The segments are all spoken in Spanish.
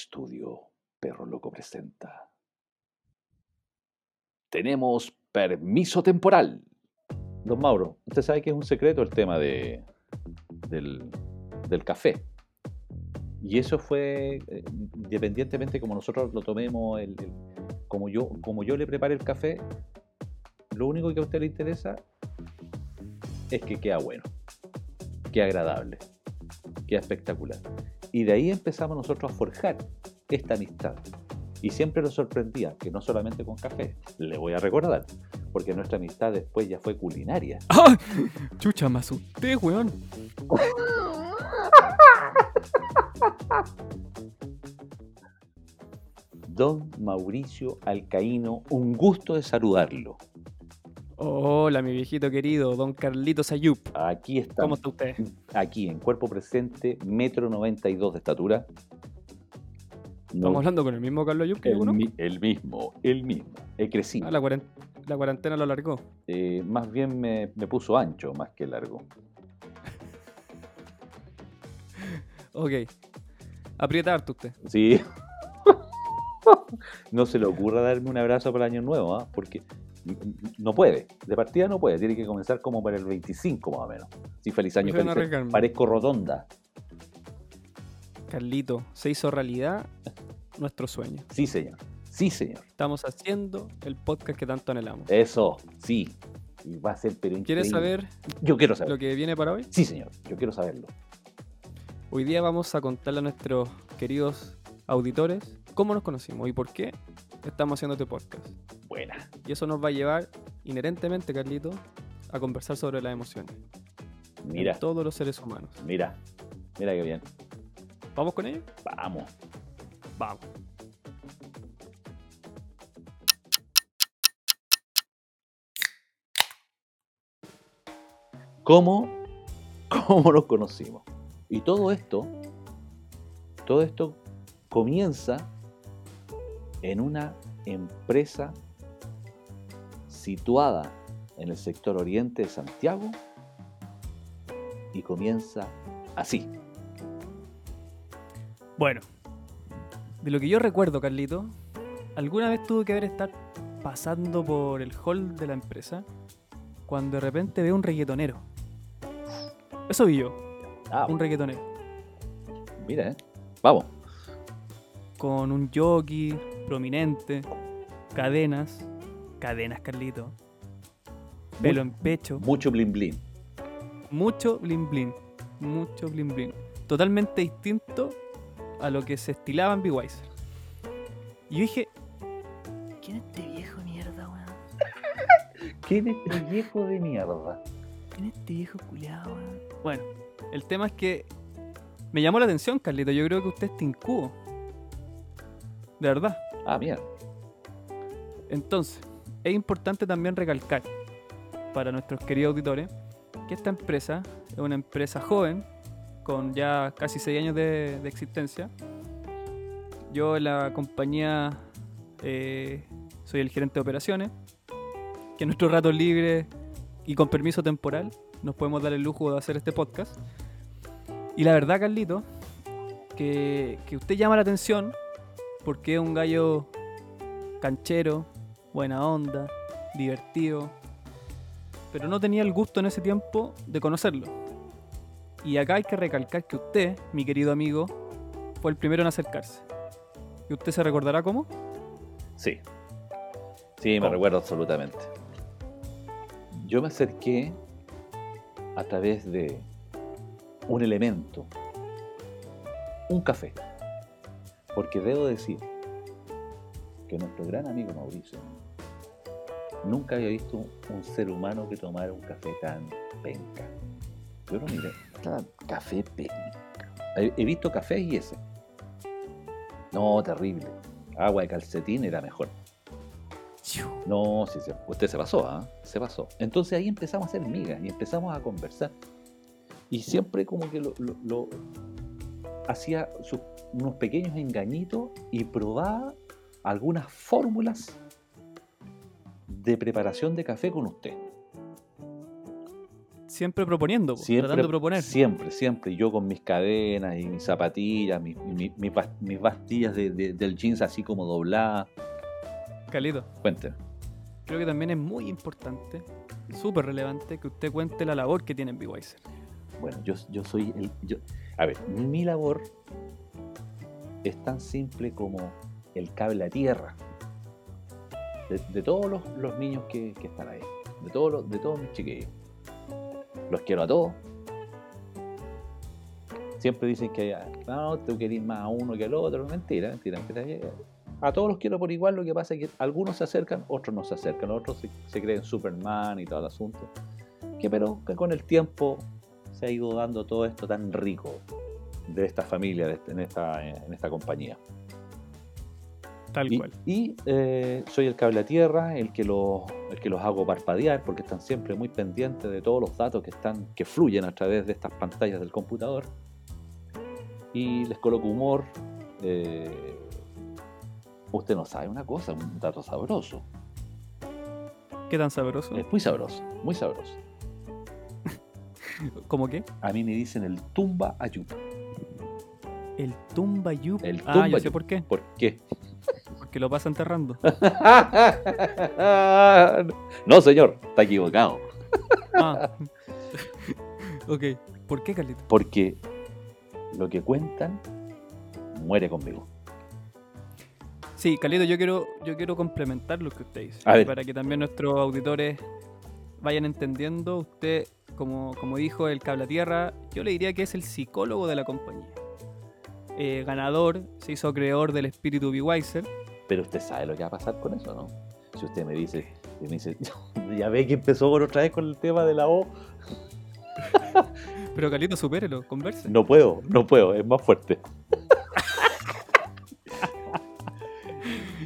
estudio, Perro Loco presenta. Tenemos permiso temporal. Don Mauro, usted sabe que es un secreto el tema de, del, del café. Y eso fue, eh, independientemente como nosotros lo tomemos, el- como, yo, como yo le prepare el café, lo único que a usted le interesa es que queda bueno, queda agradable, queda espectacular. Y de ahí empezamos nosotros a forjar esta amistad. Y siempre nos sorprendía que no solamente con café, le voy a recordar, porque nuestra amistad después ya fue culinaria. ¡Ay! Chucha, me asusté, weón. Don Mauricio Alcaíno, un gusto de saludarlo. Hola, mi viejito querido, don Carlitos Ayub. Aquí ¿Cómo estamos, está usted? aquí en cuerpo presente, metro 92 de estatura. No, ¿Estamos hablando con el mismo Carlos Ayub que yo el, conozco? el mismo, el mismo. He crecido. Ah, la, cuaren- la cuarentena lo alargó. Eh, más bien me, me puso ancho más que largo. Ok. Aprieta harto usted. Sí. no se le ocurra darme un abrazo para el año nuevo, ¿ah? porque no puede. De partida no puede. Tiene que comenzar como para el 25 más o menos. Sí, feliz año. Feliz año. Parezco rotonda. Carlito, se hizo realidad nuestro sueño. Sí, señor. Sí, señor. Estamos haciendo el podcast que tanto anhelamos. Eso, sí. Y va a ser, pero ¿Quieres increíble. saber Yo quiero saber. lo que viene para hoy? Sí, señor. Yo quiero saberlo. Hoy día vamos a contarle a nuestros queridos auditores cómo nos conocimos y por qué estamos haciendo este podcast. Buena. Y eso nos va a llevar inherentemente, Carlito, a conversar sobre las emociones. en Mira, todos los seres humanos. mira. Mira qué bien. ¿Vamos con ello? Vamos. Vamos. ¿Cómo, cómo nos conocimos? Y todo esto, todo esto comienza en una empresa situada en el sector oriente de Santiago y comienza así. Bueno, de lo que yo recuerdo, Carlito, alguna vez tuve que haber estar pasando por el hall de la empresa cuando de repente veo un reggaetonero. Eso vi yo, Ah, un reggaetonero. mira, ¿eh? Vamos. Con un jockey prominente, cadenas, cadenas, Carlito, pelo en pecho, Mucho blin blin. mucho blin blin, mucho blin blin. Totalmente distinto a lo que se estilaba en B-Wiser. Y yo dije, ¿quién es este viejo mierda, weón? ¿Quién es este viejo de mierda? ¿Quién es este viejo culiado, weón? Bueno, el tema es que me llamó la atención, Carlito. Yo creo que usted es tincudo. De verdad. Ah, mira. Entonces, es importante también recalcar para nuestros queridos auditores que esta empresa es una empresa joven, con ya casi 6 años de, de existencia. Yo en la compañía eh, soy el gerente de operaciones, que en nuestro rato libre y con permiso temporal nos podemos dar el lujo de hacer este podcast. Y la verdad, Carlito, que, que usted llama la atención porque es un gallo canchero, buena onda, divertido, pero no tenía el gusto en ese tiempo de conocerlo. Y acá hay que recalcar que usted, mi querido amigo, fue el primero en acercarse. ¿Y usted se recordará cómo? Sí. Sí, me recuerdo absolutamente. Yo me acerqué a través de un elemento, un café. Porque debo decir que nuestro gran amigo Mauricio nunca había visto un ser humano que tomara un café tan penca. Yo lo miré, "Ah, café penca. He, visto cafés y ese. No, terrible. Agua de calcetín era mejor. No, sí, sí, usted se pasó, ¿ah? Se pasó. Entonces ahí empezamos a hacer migas y empezamos a conversar. Y siempre como que lo, lo- lo- hacía sus- unos pequeños engañitos y probaba algunas fórmulas de preparación de café con usted. siempre proponiendo, Siempre, tratando de proponer. Siempre, siempre. Yo con mis cadenas y mis zapatillas, mis, mis, mis bas- mis bastillas de- de- del jeans así como dobladas. Calito, Cuénteme. creo que también es muy importante, súper relevante, que usted cuente la labor que tiene en Beweiser. Bueno, yo, yo soy el. yo- a ver, mi labor es tan simple como el cable a tierra. De, todos los, niños que, que están ahí. De todos, los- de todos mis chiquillos. Los quiero a todos. Siempre dicen que no, tú querés más a uno que al otro. Mentira, mentira. mentira. A todos los quiero por igual. Lo que pasa es que algunos se acercan, otros no se acercan. Otros se, se creen Superman y todo el asunto. Que pero que con el tiempo se ha ido dando todo esto tan rico de esta familia, de este- en, esta, en esta compañía. Tal Y, cual. y, eh, soy el cable a tierra, el que, los, el que los hago parpadear, porque están siempre muy pendientes de todos los datos que, están, que fluyen a través de estas pantallas del computador. Y les coloco humor. eh, usted no sabe una cosa, un dato sabroso. ¿Qué tan sabroso? Es muy sabroso, muy sabroso. ¿Cómo qué? A mí me dicen el tumba ayuda. El tumba yup. El ah, tumba ya sé yup. por qué. ¿Por qué? Porque lo pasa enterrando. no, señor, está equivocado. Ah. ok. ¿Por qué, Carlito? Porque lo que cuentan muere conmigo. Sí, Carlito, yo quiero, yo quiero complementar lo que usted dice. Para que también nuestros auditores vayan entendiendo. Usted, como, como dijo el cable a tierra, yo le diría que es el psicólogo de la compañía. Eh, ganador, se hizo creador del espíritu Beweiser. Pero usted sabe lo que va a pasar con eso, ¿no? Si usted me dice, y me dice, ya ve que empezó otra vez con el tema de la O. Pero Carlito, supérelo, converse. No puedo, no puedo, es más fuerte.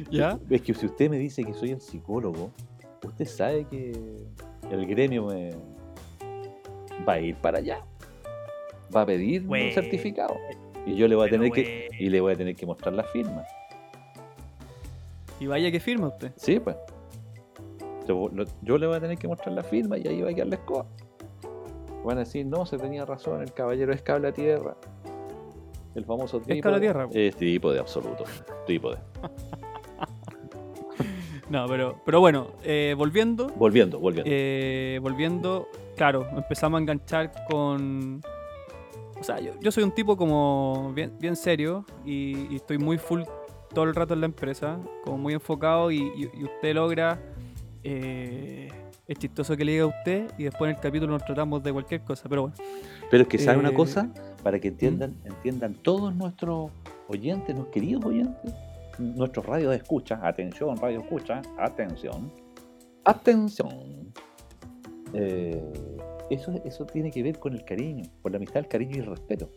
¿Ya? Es que si usted me dice que soy el psicólogo, usted sabe que el gremio me va a ir para allá. Va a pedir un certificado. Y yo le voy a Pero tener que, y le voy a tener que mostrar la firma. Y vaya que firma usted. Sí, pues. Yo, lo- yo le voy a tener que mostrar la firma y ahí va a quedar la escoba. Van a decir, no, se tenía razón, el caballero es cable a tierra. El famoso tipo. cable a tierra. Es tipo de absoluto. Tipo de. No, pero, pero bueno, eh, volviendo. Volviendo, volviendo. Eh, volviendo, claro, empezamos a enganchar con... O sea, yo, yo soy un tipo como bien, bien serio y, y estoy muy full todo el rato en la empresa, como muy enfocado y, y- y usted logra... eh, es chistoso que le diga a usted y después en el capítulo nos tratamos de cualquier cosa, pero bueno. Pero es que sabe una eh, cosa, para que entiendan, entiendan todos nuestros oyentes, nuestros queridos oyentes, nuestros radios de escucha, atención, radio escucha, atención, atención. Eh, eso, eso tiene que ver con el cariño, con la amistad, el cariño y el respeto.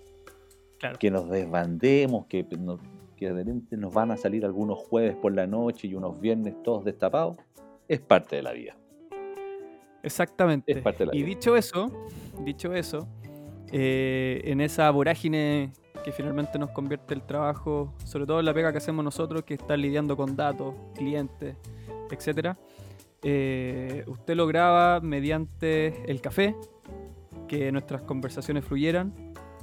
Claro. Que nos desbandemos, que, nos- que de repente nos van a salir algunos jueves por la noche y unos viernes todos destapados, es parte de la vida. Exactamente. Es parte de la y vida. dicho eso, dicho eso, eh, en esa vorágine que finalmente nos convierte el trabajo, sobre todo la pega que hacemos nosotros, que está lidiando con datos, clientes, etcétera, eh, usted lograba mediante el café que nuestras conversaciones fluyeran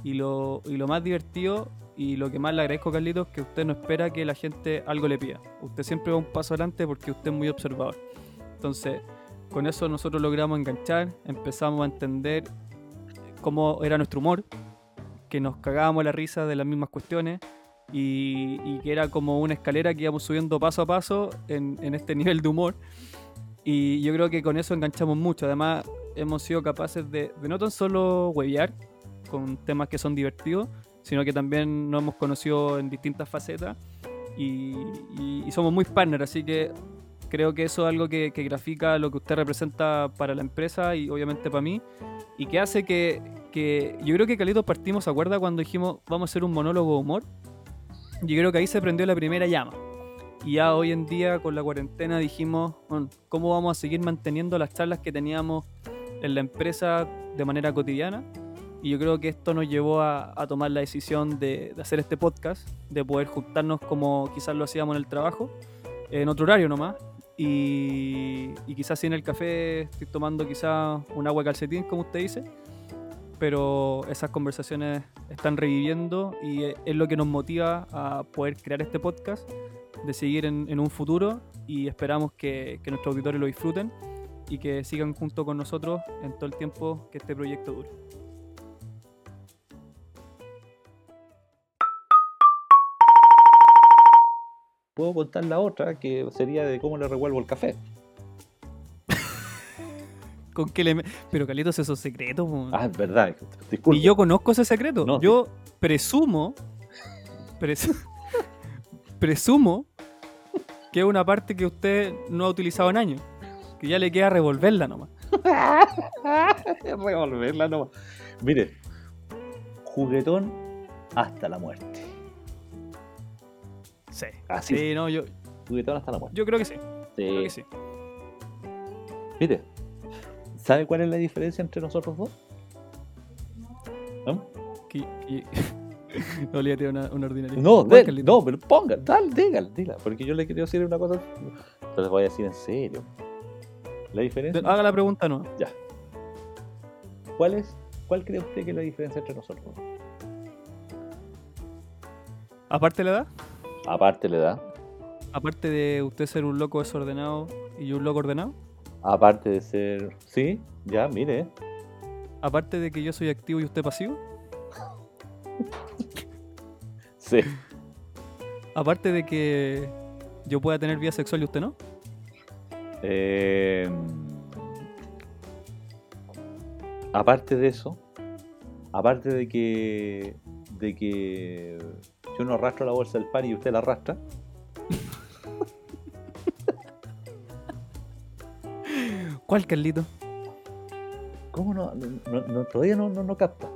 y lo, y lo más divertido y lo que más le agradezco, Carlitos, que usted no espera que la gente algo le pida. Usted siempre va un paso adelante porque usted es muy observador. Entonces, con eso nosotros logramos enganchar, empezamos a entender cómo era nuestro humor, que nos cagábamos la risa de las mismas cuestiones y, y que era como una escalera que íbamos subiendo paso a paso en, en este nivel de humor. Y yo creo que con eso enganchamos mucho. Además, hemos sido capaces de, de no tan solo huevear con temas que son divertidos, sino que también nos hemos conocido en distintas facetas y, y- y somos muy partners, así que creo que eso es algo que, grafica lo que usted representa para la empresa y obviamente para mí y que hace que, que yo creo que Calito partimos, ¿se acuerda cuando dijimos vamos a hacer un monólogo humor? Yo creo que ahí se prendió la primera llama. Y ya hoy en día con la cuarentena dijimos, bueno, ¿cómo vamos a seguir manteniendo las charlas que teníamos en la empresa de manera cotidiana? Y yo creo que esto nos llevó a, a tomar la decisión de, de hacer este podcast, de poder juntarnos como quizás lo hacíamos en el trabajo, en otro horario nomás, Y, y quizás sin el café estoy tomando quizás un agua calcetín, como usted dice. Pero esas conversaciones están reviviendo y es lo que nos motiva a poder crear este podcast, de seguir en, en un futuro y esperamos que, que nuestros auditores lo disfruten y que sigan junto con nosotros en todo el tiempo que este proyecto dure. Puedo contar la otra, que sería de cómo le revuelvo el café. ¿Con qué le Pero Carlitos, eso es secreto. po. Ah, es verdad. Disculpe. Y yo conozco ese secreto. No, yo presumo. pres- presumo que es una parte que usted no ha utilizado en años. Que ya le queda revolverla nomás. Revolverla nomás. Mire, juguetón hasta la muerte. Sí. Así. Sí, no, yo, Juguetón hasta la muerte. yo creo que sí. Creo que Sí. sí. Mire, ¿sabe cuál es la diferencia entre nosotros dos? ¿No? Que, que- no le a una, una ordinaria. No, no, pero ponga, dale, dígala, dígala, porque yo le quiero decir una cosa, pero les voy a decir en serio. La diferencia, Haga la pregunta no. ya. ¿Cuál es, cuál cree usted que es la diferencia entre nosotros? Aparte de la edad, Aparte la edad, aparte de usted ser un loco desordenado y un loco ordenado, aparte de ser, sí, ya, mire, aparte de que yo soy activo y usted pasivo, sí, aparte de que yo pueda tener vida sexual y usted no. Eh, aparte de eso, aparte de que de que yo no arrastro la bolsa del pan y usted la arrastra, ¿Cuál, Carlito? ¿cómo no? no- no- todavía no, no, capta.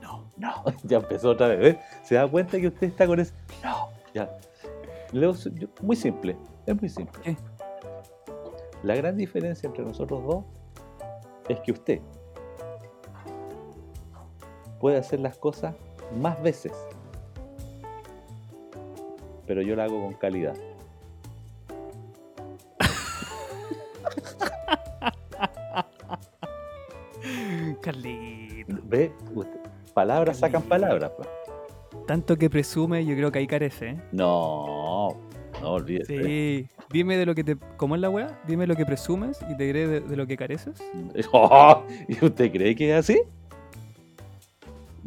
No, no, ya empezó otra vez, ¿eh? Se da cuenta que usted está con eso. No, ya. Leo, yo- muy simple, es muy simple. ¿Qué? La gran diferencia entre nosotros dos es que usted puede hacer las cosas más veces, pero yo la hago con calidad. Carlito. ¿Ve? Palabras sacan palabras. pues. Tanto que presume, yo creo que ahí carece, ¿eh? No, no olvídese. Sí. Dime de lo que te. ¿Cómo es la weá? Dime lo que presumes y te diré de, de lo que careces. Oh, ¿Y usted cree que es así?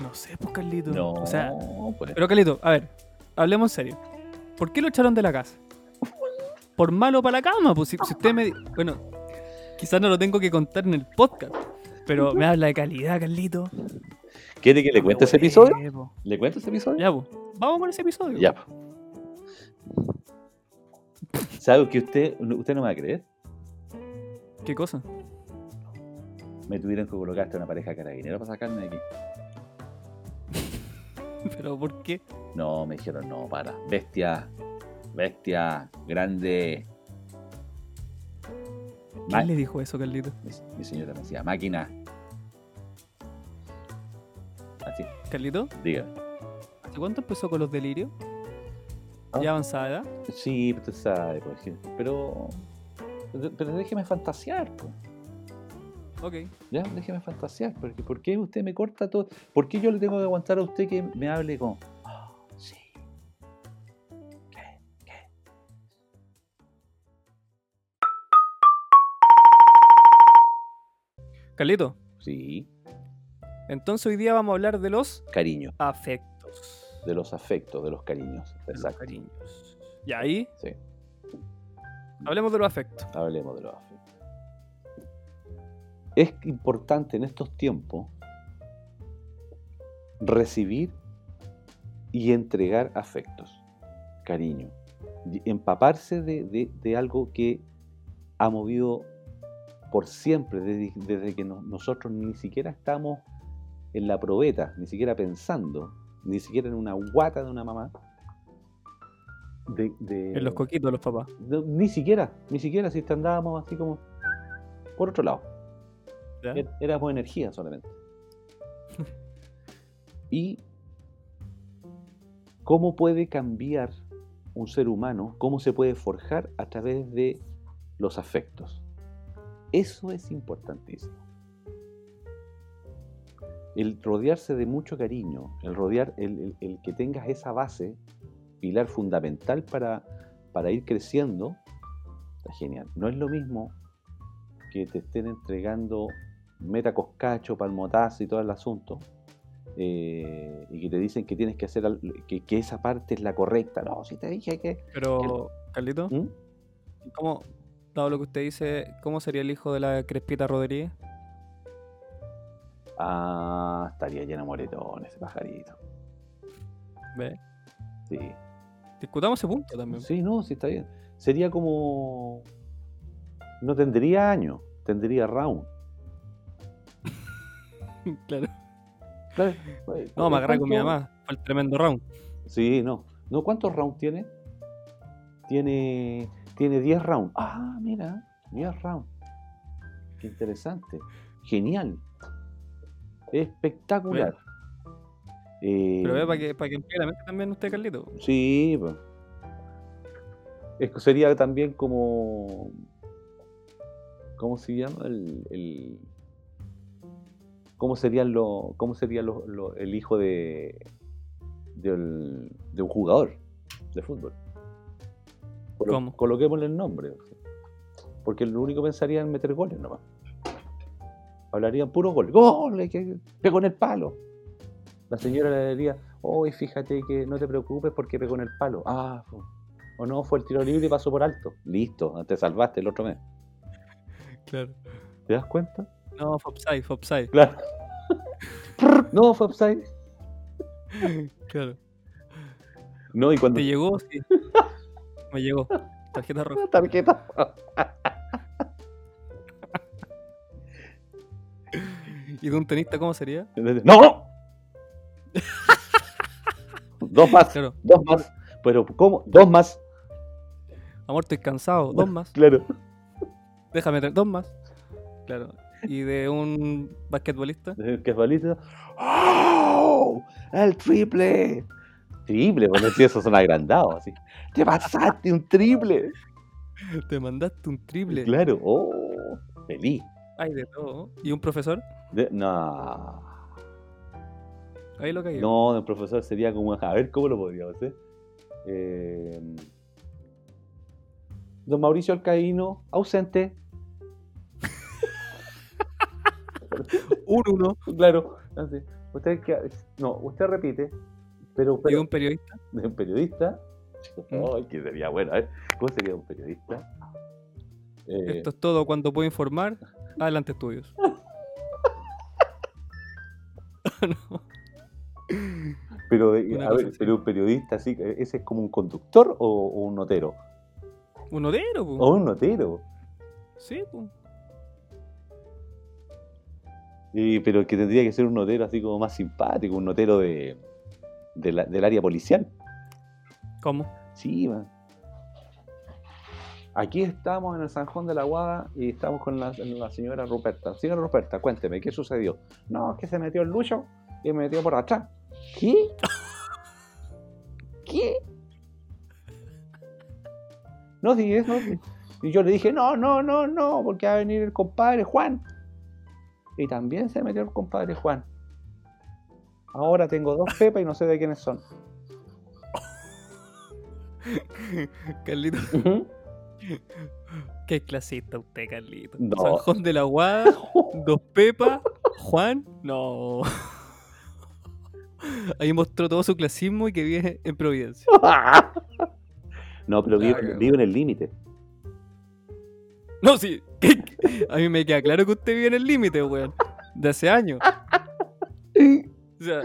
No sé, pues, Carlito. No, O sea, pues, pero Carlito, a ver, hablemos en serio. ¿Por qué lo echaron de la casa? Por malo para la cama, pues si, si usted me. Bueno, quizás no lo tengo que contar en el podcast, pero me habla de calidad, Carlito. ¿quiere que le cuente ese episodio? ¿Le cuento ese episodio? Ya, pues. Vamos con ese episodio. Ya. po. ¿Sabe que usted, usted no me va a creer? ¿Qué cosa? Me tuvieron que colocar hasta una pareja carabinera para sacarme de aquí. ¿Pero por qué? No, me dijeron, no, para. Bestia, bestia, grande. ¿Quién le dijo eso, Carlito? mi, mi señora me decía, máquina. Así, Carlito, diga. ¿hace cuánto empezó con los delirios? Ah. ¿Ya avanzada edad? Sí, usted sabe, por ejemplo. Pero, pero déjeme fantasear, pues. Ok. Ya, déjeme fantasear, porque ¿por qué usted me corta todo? ¿Por qué yo le tengo que aguantar a usted que me hable con, "Ah, sí, ¿qué? ¿qué? Carlito, Sí, entonces hoy día vamos a hablar de los cariño, afectos. de los afectos, de los cariños. De los Exacto. cariños. Y ahí, Sí, hablemos de los afectos. hablemos de los afectos. Es importante en estos tiempos recibir y entregar afectos, cariño, empaparse de, de- de algo que ha movido por siempre, desde, desde que no- nosotros ni siquiera estamos en la probeta, ni siquiera pensando, ni siquiera en una guata de una mamá. De, de- En los coquitos, los papás. no, ni siquiera, ni siquiera si te andábamos así como por otro lado. ¿Ya? Er- Éramos energía solamente. y cómo puede cambiar un ser humano, cómo se puede forjar a través de los afectos. Eso es importantísimo. El rodearse de mucho cariño, el rodear, el, el- el que tengas esa base, pilar fundamental para, para ir creciendo, está genial. No es lo mismo que te estén entregando metacoscacho, palmotazo y todo el asunto, eh, y que te dicen que tienes que hacer, al- que, que esa parte es la correcta. No, si te dije que... Pero, Carlito, ¿Mm? ¿cómo, dado lo que usted dice, cómo sería el hijo de la Crespita Rodríguez? Ah, estaría lleno de moretones ese pajarito. ¿Ve? Sí. Discutamos ese punto también. Sí, no, sí está bien. Sería como. No tendría años, tendría round. claro. Claro, No, me agarré con mi ¿cuánto- mamá. Fue el tremendo round. Sí, no. no ¿Cuántos rounds tiene? Tiene, tiene 10 rounds. Ah, mira, 10 rounds. Qué interesante. Genial. Espectacular. Eh, Pero ve para que, para que emplee la mente también usted, Carlito. Sí, pues. Es que sería también como. ¿Cómo se llama? El. el- ¿Cómo serían lo, cómo sería lo- lo- el hijo de, de un jugador de fútbol? Colo- ¿Cómo? Coloquémosle el nombre. Porque lo único que pensaría en meter goles nomás. Hablarían puro gol. ¡Gol! Que pegó en el palo. La señora le diría, oye, fíjate que no te preocupes porque pegó en el palo. Ah, o no, fue el tiro libre y pasó por alto. Listo, te salvaste el otro mes. Claro. ¿Te das cuenta? No, fue upside, fue upside. Claro. no, fue upside. Claro. No, y cuando... ¿Te llegó? Sí. Me llegó. Tarjeta roja. Tarjeta. ¿Y de un tenista cómo sería? ¡No! Dos más, Claro. dos más. Pero, ¿cómo? Dos más. Amor, estoy cansado. Dos más. Claro. Déjame tener dos más. Claro. ¿Y de un basquetbolista? ¿Qué es balita? ¡Oh! ¡El triple! Triple, bueno, si esos son agrandados, así. ¡Te pasaste un triple! Te mandaste un triple. Claro, oh, feliz. Hay de todo. ¿Y un profesor? De- no, Ahí lo cayó. no, el profesor sería como, a ver, ¿cómo lo podríamos hacer? Eh, don Mauricio Alcaíno, ausente. Un uno. Claro, así. Usted, no, usted repite, pero, ¿Y pero un periodista? de un periodista. ¿Mm? Ay, que sería bueno, a ver, ¿cómo sería un periodista? Eh, Esto es todo cuanto puedo informar. Adelante, estudios. No. pero, de- a ver, pero un periodista así, ¿ese es como un conductor o, o un notero? Un notero, po. O un notero. Sí, po. Y, pero que tendría que ser un notero así como más simpático, un notero de, de la- del área policial. ¿Cómo? Sí, man. Aquí estamos en el Sanjón de la Guada y estamos con la, la señora Ruperta. Señora Ruperta, cuénteme, ¿qué sucedió? No, es que se metió el Lucho y me metió por atrás. ¿Qué? ¿Qué? No, sí, es, no. sí. Y yo le dije, no, no, no, no, porque va a venir el compadre Juan. Y también se metió el compadre Juan. Ahora tengo dos pepas y no sé de quiénes son. Carlito. Qué clasista usted, Carlito. No. Sanjón de la Guada, Dos Pepas, Juan. No. Ahí mostró todo su clasismo y que vive en Providencia. No, pero Claro. vivo en el límite. No, sí. A mí me queda claro que usted vive en el límite, weón. De hace años. O sea,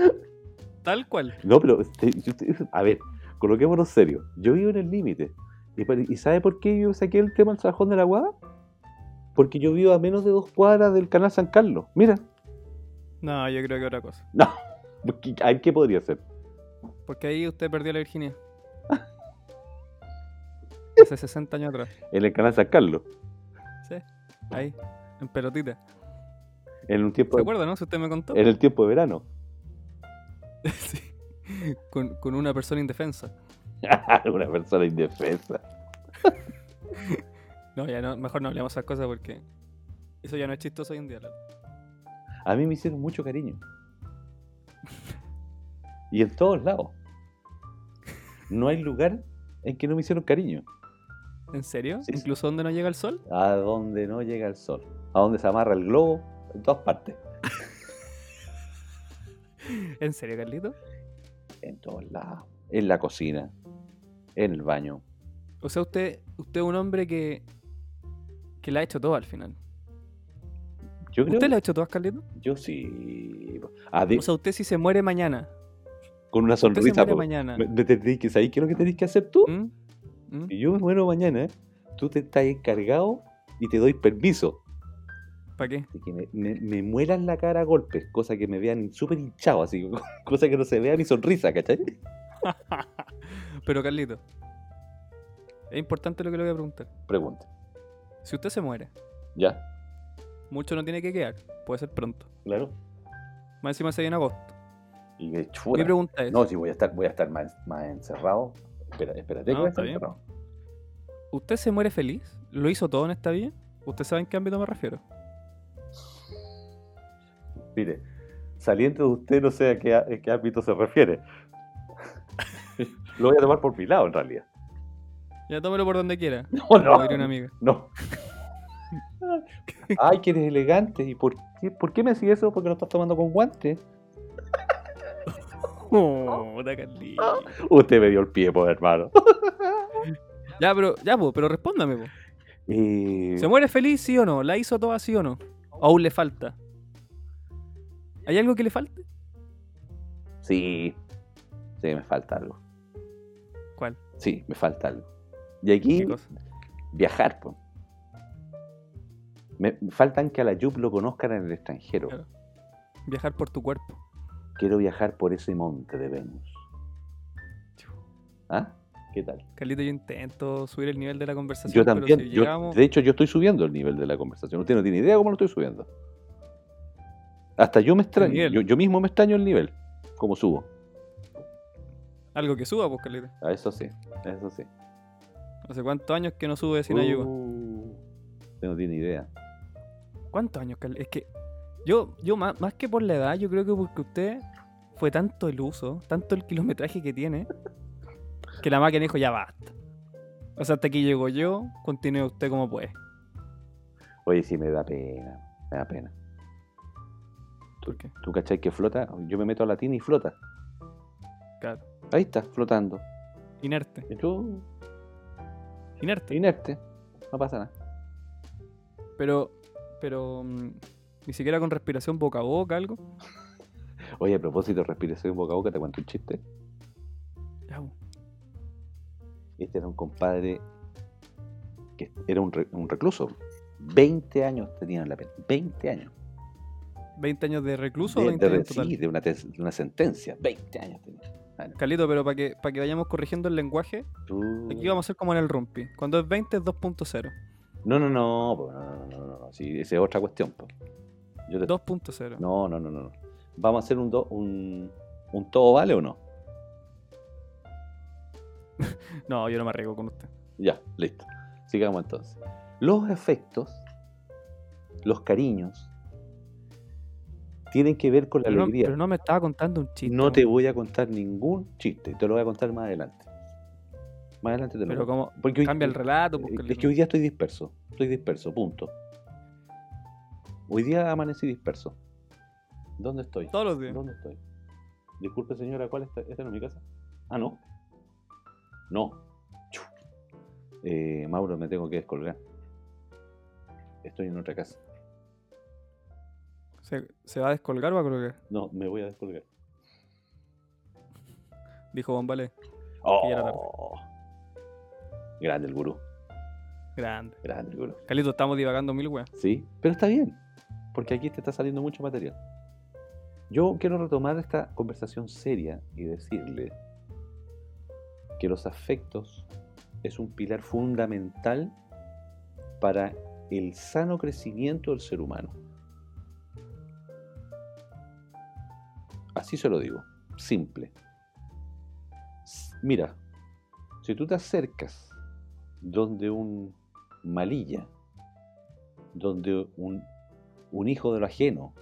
tal cual. No, pero, a ver, coloquémonos serio. Yo vivo en el límite. ¿Y, pa- ¿Y sabe por qué yo saqué el tema del Sajón de la Guada? Porque yo vivo a menos de dos cuadras del canal San Carlos. Mira, No, yo creo que otra cosa. porque- ¿a ¿qué podría ser? Porque ahí usted perdió la virginidad. Hace 60 años atrás. En el canal San Carlos. Ahí. En pelotita. En un tiempo ¿Se acuerda, no? Si usted me contó. En el tiempo de verano. Sí. Con, con una persona indefensa. Una persona indefensa. No, ya no, mejor no hablemos esas cosas porque eso ya no es chistoso hoy en día. A mí me hicieron mucho cariño. Y en todos lados. No hay lugar en que no me hicieron cariño. ¿En serio? Sí, sí. ¿Incluso donde no llega el sol? A donde no llega el sol. A donde se amarra el globo. En todas partes. ¿En serio, Carlito? En todos lados. En la cocina. En el baño. O sea, usted, usted es un hombre que, que la ha hecho todo al final. Yo creo ¿Usted la ha hecho todas, Carlito? Yo sí. Ah, de- O sea, usted si se muere mañana. con una Usted se sonrisa. muere po. mañana. Me- me tendréis que ¿Sabéis qué es lo que tenéis que hacer tú? ¿Mm? ¿Mm? Si yo me muero mañana, tú te estás encargado y te doy permiso ¿Para qué? de que me, me, me muelan la cara a golpes, cosa que me vean súper hinchado, así, cosa que no se vea mi sonrisa, ¿cachai? Pero, Carlito, es importante lo que le voy a preguntar. Pregunta. Si usted se muere, ¿Ya? mucho no tiene que quedar. Puede ser pronto. Claro. Más encima se viene agosto. Y que Mi chura. pregunta es, No, si voy a estar, voy a estar más, más encerrado. Espera, espérate que No, voy a estar encerrado. ¿Usted se muere feliz? ¿Lo hizo todo en esta vida? ¿Usted sabe en qué ámbito me refiero? Mire, saliente de usted no sé a qué, a qué ámbito se refiere. Lo voy a tomar por mi lado, en realidad. Ya tómelo por donde quiera. No, no. una amiga. No. Ay, que eres elegante. ¿Y por qué, por qué me hacía eso? Porque lo estás tomando con guantes. Oh. Usted me dio el pie, pues, hermano. Ya, pero, ya, po, pero respóndame, po. Eh, ¿Se muere feliz, sí o no? ¿La hizo toda, sí o no? ¿O aún le falta? ¿Hay algo que le falte? Sí. Sí, me falta algo. ¿Cuál? Sí, me falta algo. Y aquí, viajar, pues. Me me faltan que a la Yup lo conozcan en el extranjero. Claro. Viajar por tu cuerpo. Quiero viajar por ese monte de Venus. ¿Ah? ¿Qué tal? Carlito, yo intento subir el nivel de la conversación. Yo pero también. si yo- llegamos- de hecho, yo estoy subiendo el nivel de la conversación. Usted no tiene idea cómo lo estoy subiendo. Hasta yo me extraño. Yo, yo mismo me extraño el nivel. Como subo. Algo que suba, pues, Carlito. A eso sí. Eso sí. ¿Hace cuántos años que no sube sin ayuda? Uh, usted no tiene idea. ¿Cuántos años, Carlito? Es que yo, yo más, más que por la edad, yo creo que porque usted fue tanto el uso, tanto el kilometraje que tiene, que la máquina dijo, ya basta. O sea, hasta aquí llego yo, continúe usted como puede. Oye, sí me da pena. Me da pena. ¿Por qué? ¿Tú cachai que flota? Yo me meto a la tina y flota. Claro. Ahí está, flotando. Inerte. Y yo, Inerte. inerte. No pasa nada. Pero, pero, mm, ni siquiera con respiración boca a boca, algo. Oye, a propósito de respiración boca a boca, te cuento un chiste. Este era un compadre que era un, re- un recluso. 20 años tenía en la pena. 20 años. ¿20 años de recluso o De, 20 de- años total? sí, de una, de una sentencia. 20 años tenía. Bueno, Carlito, pero para que, para que vayamos corrigiendo el lenguaje, tú- aquí vamos a hacer como en el rumpi. Cuando es 20 es 2.0. No, no, no, no, no, no, no, no, sí, esa es otra cuestión. po. Te- 2.0. No, no, no, no. no. ¿Vamos a hacer un, do- un, un todo vale o no? No, yo no me arriesgo con usted. Ya, listo. Sigamos entonces. Los afectos, los cariños, tienen que ver con la Pero no, alegría. pero no me estaba contando un chiste. No te voy a contar ningún chiste, te lo voy a contar más adelante. Más adelante te lo Pero cuento. como Porque hoy- cambia el relato. pues, eh. Es que hoy día estoy disperso. Estoy disperso, punto. Hoy día amanecí disperso. ¿Dónde estoy? Todos los días. ¿Dónde estoy? Disculpe, señora, ¿cuál está? ¿Esta no es mi casa? Ah, no. No. Eh, Mauro, me tengo que descolgar. Estoy en otra casa. ¿Se, se va a descolgar o va a colgar? No, me voy a descolgar. Dijo Bombale. Oh, era tarde. grande el gurú. Grande. Grande el gurú. Carlito, estamos divagando mil weas. Sí, pero está bien, porque aquí te está saliendo mucho material. Yo quiero retomar esta conversación seria y decirle que los afectos es un pilar fundamental para el sano crecimiento del ser humano. Así se lo digo, simple. Mira, Si tú te acercas donde un malilla, donde un, un hijo de lo ajeno,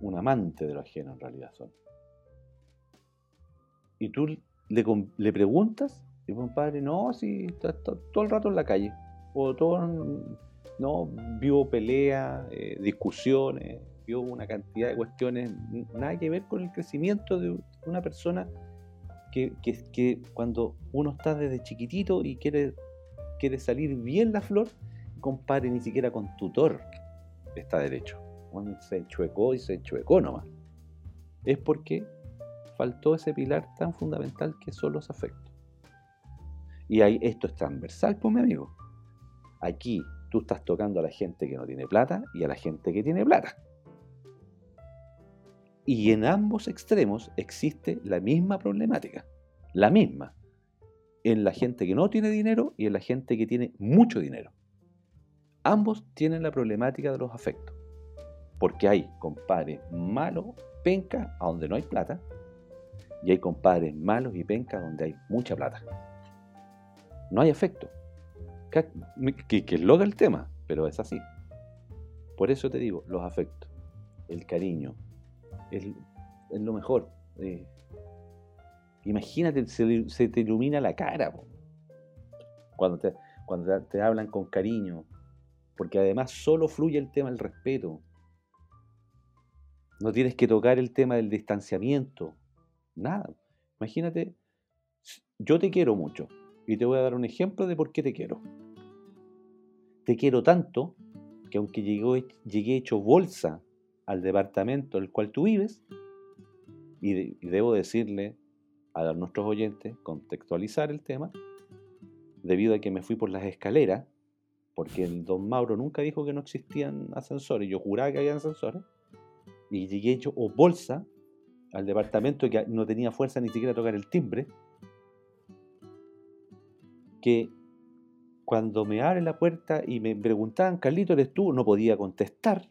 un amante de lo ajeno en realidad son, y tú le, preguntas, y compadre, no, si está, todo el rato en la calle, o todo, no, vio pelea, eh, discusiones, vio una cantidad de cuestiones, nada que ver con el crecimiento de una persona que, que- cuando uno está desde chiquitito y quiere, quiere salir bien la flor, compadre, ni siquiera con tutor está derecho. Bueno, se chuecó y se chuecó nomás. Es porque faltó ese pilar tan fundamental que son los afectos. Y ahí esto es transversal, pues mi amigo. Aquí tú estás tocando a la gente que no tiene plata y a la gente que tiene plata. Y en ambos extremos existe la misma problemática. La misma. En la gente que no tiene dinero y en la gente que tiene mucho dinero. Ambos tienen la problemática de los afectos. Porque hay compadres malos, penca, a donde no hay plata, y hay compadres malos y penca donde hay mucha plata. No hay afecto. Que, es loca el tema, pero es así. Por eso te digo, los afectos, el cariño, es, lo mejor. eh. imagínate, se, te ilumina la cara cuando, te, cuando te hablan con cariño, porque además solo fluye el tema del respeto. No tienes que tocar el tema del distanciamiento, nada. Imagínate, yo te quiero mucho y te voy a dar un ejemplo de por qué te quiero. Te quiero tanto que aunque llegué hecho bolsa al departamento en el cual tú vives, y, de- y debo decirle a nuestros oyentes, contextualizar el tema, debido a que me fui por las escaleras, porque el don Mauro nunca dijo que no existían ascensores, yo juraba que había ascensores, y llegué hecho o bolsa al departamento que no tenía fuerza ni siquiera tocar el timbre, que cuando me abren la puerta y me preguntaban, Carlito, ¿eres tú? No podía contestar.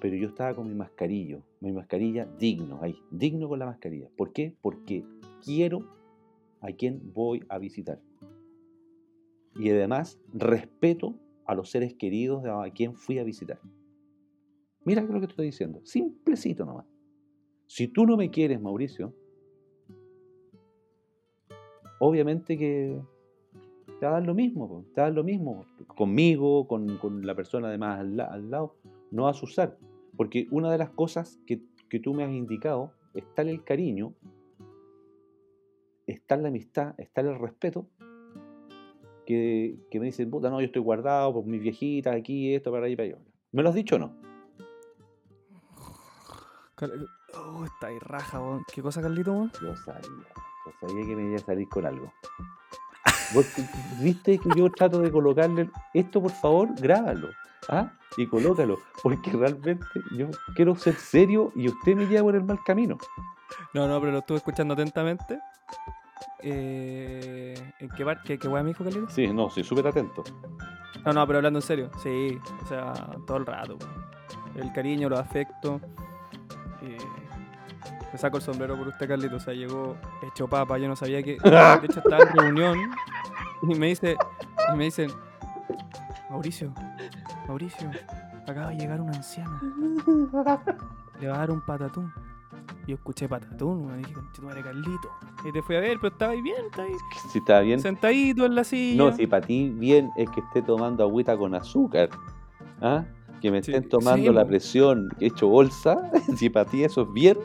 Pero yo estaba con mi mascarillo, mi mascarilla digno, ahí, digno con la mascarilla. ¿Por qué? Porque quiero a quien voy a visitar. Y además respeto a los seres queridos a quien fui a visitar. Mira lo que te estoy diciendo, simplecito nomás. Si tú no me quieres, Mauricio, obviamente que te va a dar lo mismo, te va a dar lo mismo conmigo, con, la persona además al, al lado, no vas a usar. Porque una de las cosas que, tú me has indicado está el cariño, está la amistad, está el respeto, que, me dicen, puta, no, yo estoy guardado por mis viejitas aquí, esto, para allá, para allá. ¿Me lo has dicho o no? Oh, está ahí raja, weón. ¿Qué cosa, Carlito, weón? Yo sabía, yo sabía que me iba a salir con algo. Viste que yo trato de colocarle esto, por favor, grábalo. ¿ah? Y colócalo, porque realmente yo quiero ser serio y usted me lleva por el mal camino. No, no, pero lo estuve escuchando atentamente. Eh, ¿En qué bar? ¿Qué, qué weá me dijo Carlito? Sí, no, soy súper atento. No, no, pero hablando en serio. Sí, o sea, todo el rato. weón. El cariño, los afectos. Me saco el sombrero por usted, Carlito. O sea, llegó hecho papa. Yo no sabía que. De hecho, estaba en reunión. Y me dice. Y me dicen. Mauricio, Mauricio, acaba de llegar una anciana. Le va a dar un patatún. Yo escuché patatún, y dije, tu madre, Carlito. Y te fui a ver, pero estaba ahí bien, está ahí. Está bien. Sentadito en la silla. No, si para ti bien es que esté tomando agüita con azúcar. ¿ah? Que me Sí, estén tomando sí, la presión hecho bolsa. si para ti eso es bien,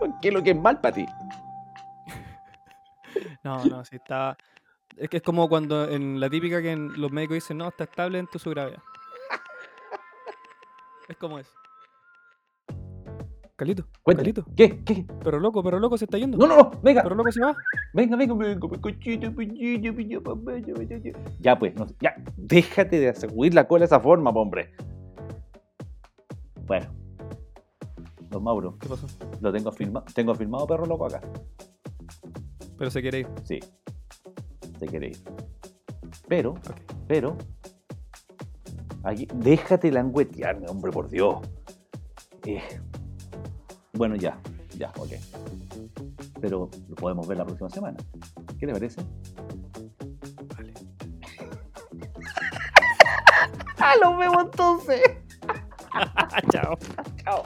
¿qué- ¿qué es lo que es mal para ti? No, no, sí estaba. Es que es como cuando en la típica que en- los médicos dicen, no, está estable de su gravedad. Es como eso. Calito. Calito, ¿Qué? ¿Qué? pero loco, pero loco se está yendo. No, no, no, venga. Pero loco se va. Venga, venga, venga, cochito, papá. Ya pues, no, ya, déjate de sacudir la cola de esa forma, hombre. Bueno, don Mauro, ¿Qué pasó? lo tengo firmado, tengo firmado perro loco acá. Pero se quiere ir. Sí, se quiere ir. Pero, pero, aquí, déjate languetearme, hombre, por Dios. Eh, bueno, ya, ya, ok. pero lo podemos ver la próxima semana. ¿Qué le parece? Vale. ¡Ah, lo vemos entonces! Chao. Chao.